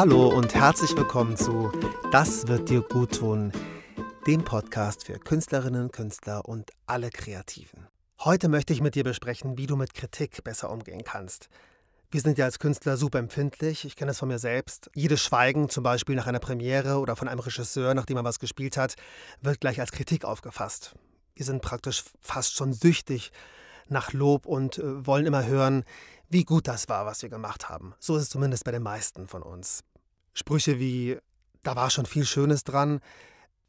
Hallo und herzlich willkommen zu Das wird dir gut tun, dem Podcast für Künstlerinnen, Künstler und alle Kreativen. Heute möchte ich mit dir besprechen, wie du mit Kritik besser umgehen kannst. Wir sind ja als Künstler super empfindlich. Ich kenne das von mir selbst. Jedes Schweigen, zum Beispiel nach einer Premiere oder von einem Regisseur, nachdem er was gespielt hat, wird gleich als Kritik aufgefasst. Wir sind praktisch fast schon süchtig nach Lob und äh, wollen immer hören, wie gut das war, was wir gemacht haben. So ist es zumindest bei den meisten von uns. Sprüche wie, da war schon viel Schönes dran,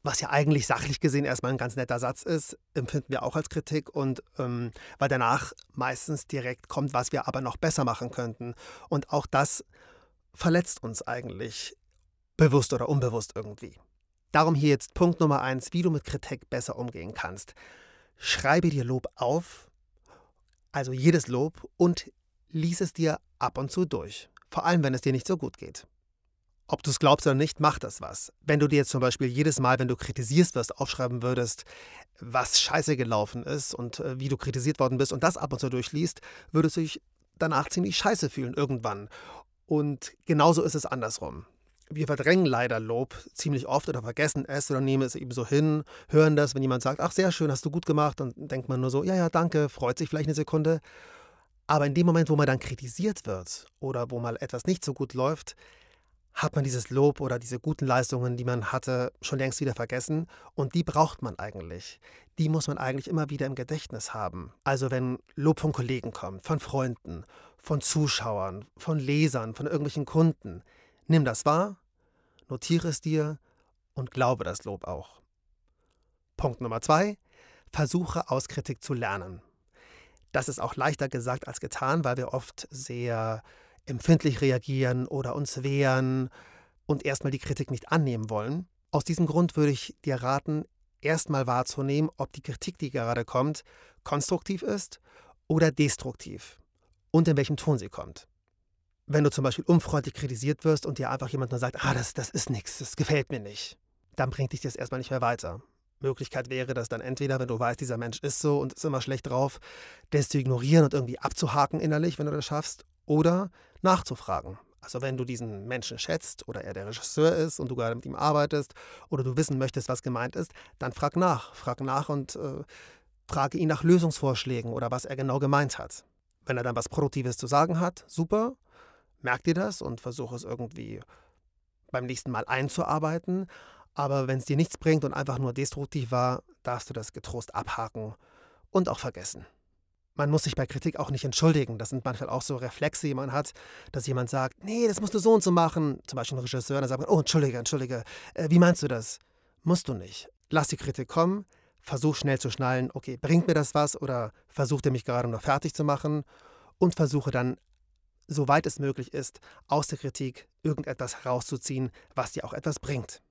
was ja eigentlich sachlich gesehen erstmal ein ganz netter Satz ist, empfinden wir auch als Kritik und ähm, weil danach meistens direkt kommt, was wir aber noch besser machen könnten. Und auch das verletzt uns eigentlich, bewusst oder unbewusst irgendwie. Darum hier jetzt Punkt Nummer eins, wie du mit Kritik besser umgehen kannst. Schreibe dir Lob auf, also jedes Lob, und lies es dir ab und zu durch. Vor allem, wenn es dir nicht so gut geht. Ob du es glaubst oder nicht, macht das was. Wenn du dir jetzt zum Beispiel jedes Mal, wenn du kritisierst wirst, aufschreiben würdest, was scheiße gelaufen ist und äh, wie du kritisiert worden bist und das ab und zu durchliest, würdest du dich danach ziemlich scheiße fühlen irgendwann. Und genauso ist es andersrum. Wir verdrängen leider Lob ziemlich oft oder vergessen es oder nehmen es eben so hin, hören das, wenn jemand sagt, ach sehr schön, hast du gut gemacht, dann denkt man nur so, ja, ja, danke, freut sich vielleicht eine Sekunde. Aber in dem Moment, wo man dann kritisiert wird oder wo mal etwas nicht so gut läuft, hat man dieses Lob oder diese guten Leistungen, die man hatte, schon längst wieder vergessen. Und die braucht man eigentlich. Die muss man eigentlich immer wieder im Gedächtnis haben. Also wenn Lob von Kollegen kommt, von Freunden, von Zuschauern, von Lesern, von irgendwelchen Kunden, nimm das wahr, notiere es dir und glaube das Lob auch. Punkt Nummer zwei, versuche aus Kritik zu lernen. Das ist auch leichter gesagt als getan, weil wir oft sehr empfindlich reagieren oder uns wehren und erstmal die Kritik nicht annehmen wollen. Aus diesem Grund würde ich dir raten, erstmal wahrzunehmen, ob die Kritik, die gerade kommt, konstruktiv ist oder destruktiv und in welchem Ton sie kommt. Wenn du zum Beispiel unfreundlich kritisiert wirst und dir einfach jemand nur sagt, ah, das, das ist nichts, das gefällt mir nicht, dann bringt dich das erstmal nicht mehr weiter. Möglichkeit wäre das dann entweder, wenn du weißt, dieser Mensch ist so und ist immer schlecht drauf, das zu ignorieren und irgendwie abzuhaken innerlich, wenn du das schaffst, oder nachzufragen. Also wenn du diesen Menschen schätzt oder er der Regisseur ist und du gerade mit ihm arbeitest oder du wissen möchtest, was gemeint ist, dann frag nach. Frag nach und äh, frage ihn nach Lösungsvorschlägen oder was er genau gemeint hat. Wenn er dann was Produktives zu sagen hat, super, merk dir das und versuche es irgendwie beim nächsten Mal einzuarbeiten. Aber wenn es dir nichts bringt und einfach nur destruktiv war, darfst du das getrost abhaken und auch vergessen man muss sich bei Kritik auch nicht entschuldigen. Das sind manchmal auch so Reflexe, die man hat, dass jemand sagt, nee, das musst du so und so machen. Zum Beispiel ein Regisseur, dann sagt man, oh, entschuldige, entschuldige, äh, wie meinst du das? Musst du nicht. Lass die Kritik kommen, versuch schnell zu schnallen, okay, bringt mir das was oder versucht er mich gerade noch fertig zu machen und versuche dann, soweit es möglich ist, aus der Kritik irgendetwas herauszuziehen, was dir auch etwas bringt.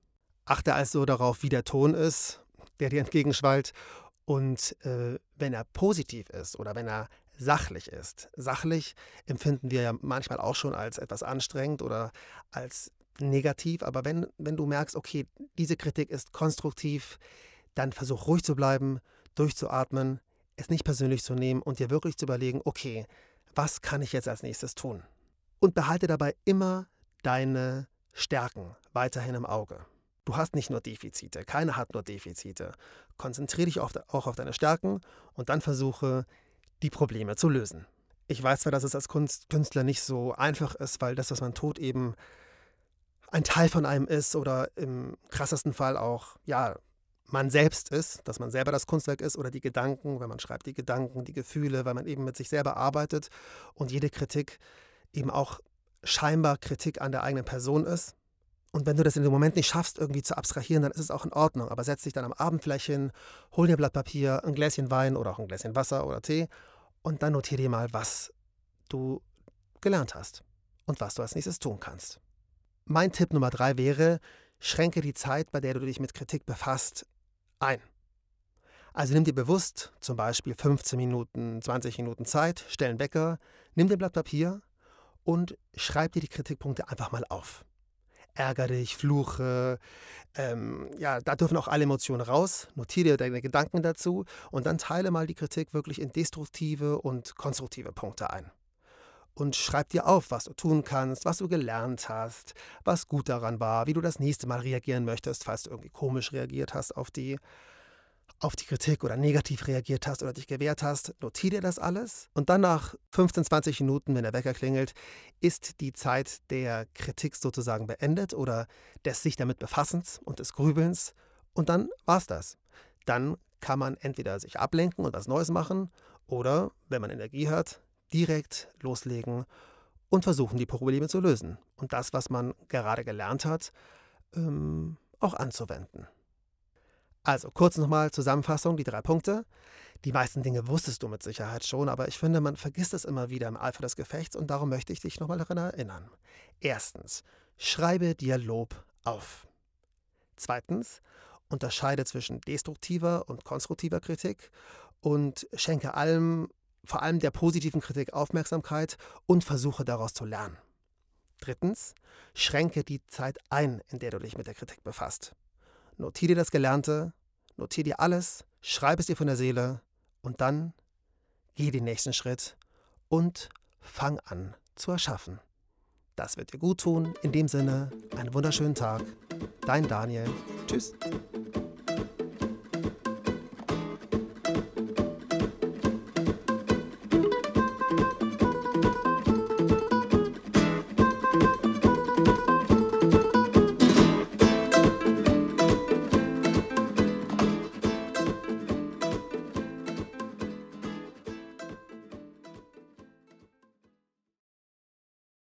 Achte also darauf, wie der Ton ist, der dir entgegenschwallt und äh, wenn er positiv ist oder wenn er sachlich ist, sachlich empfinden wir ja manchmal auch schon als etwas anstrengend oder als negativ, aber wenn, wenn du merkst, okay, diese Kritik ist konstruktiv, dann versuch ruhig zu bleiben, durchzuatmen, es nicht persönlich zu nehmen und dir wirklich zu überlegen, okay, was kann ich jetzt als nächstes tun? Und behalte dabei immer deine Stärken weiterhin im Auge. Du hast nicht nur Defizite, keiner hat nur Defizite. Konzentriere dich auch auf deine Stärken und dann versuche, die Probleme zu lösen. Ich weiß zwar, dass es als Künstler nicht so einfach ist, weil das, was man tut, eben ein Teil von einem ist oder im krassesten Fall auch, ja, man selbst ist, dass man selber das Kunstwerk ist oder die Gedanken, wenn man schreibt, die Gedanken, die Gefühle, weil man eben mit sich selber arbeitet und jede Kritik eben auch scheinbar Kritik an der eigenen Person ist. Und wenn du das in dem Moment nicht schaffst, irgendwie zu abstrahieren, dann ist es auch in Ordnung. Aber setz dich dann am Abend vielleicht hin, hol dir ein Blatt Papier, ein Gläschen Wein oder auch ein Gläschen Wasser oder Tee und dann notiere dir mal, was du gelernt hast und was du als nächstes tun kannst. Mein Tipp Nummer drei wäre, schränke die Zeit, bei der du dich mit Kritik befasst, ein. Also nimm dir bewusst zum Beispiel 15 Minuten, 20 Minuten Zeit, stell einen Wecker, nimm dir ein Blatt Papier und schreib dir die Kritikpunkte einfach mal auf ärger dich, fluche. Ähm, ja, da dürfen auch alle Emotionen raus. Notiere deine Gedanken dazu und dann teile mal die Kritik wirklich in destruktive und konstruktive Punkte ein. und schreib dir auf, was du tun kannst, was du gelernt hast, was gut daran war, wie du das nächste Mal reagieren möchtest, falls du irgendwie komisch reagiert hast auf die, auf die Kritik oder negativ reagiert hast oder dich gewehrt hast. Notiere dir das alles und dann nach 15, 20 Minuten, wenn der Wecker klingelt, ist die Zeit der Kritik sozusagen beendet oder des sich damit befassens und des Grübelns und dann war's das. Dann kann man entweder sich ablenken und was Neues machen oder, wenn man Energie hat, direkt loslegen und versuchen, die Probleme zu lösen und das, was man gerade gelernt hat, ähm, auch anzuwenden. Also kurz nochmal Zusammenfassung, die drei Punkte. Die meisten Dinge wusstest du mit Sicherheit schon, aber ich finde, man vergisst es immer wieder im Eifer des Gefechts und darum möchte ich dich nochmal daran erinnern. Erstens, schreibe dir Lob auf. Zweitens, unterscheide zwischen destruktiver und konstruktiver Kritik und schenke allem, vor allem der positiven Kritik Aufmerksamkeit und versuche daraus zu lernen. Drittens, schränke die Zeit ein, in der du dich mit der Kritik befasst. Notiere dir das Gelernte, notiere dir alles, schreib es dir von der Seele und dann geh den nächsten Schritt und fang an zu erschaffen. Das wird dir gut tun. In dem Sinne, einen wunderschönen Tag. Dein Daniel. Tschüss.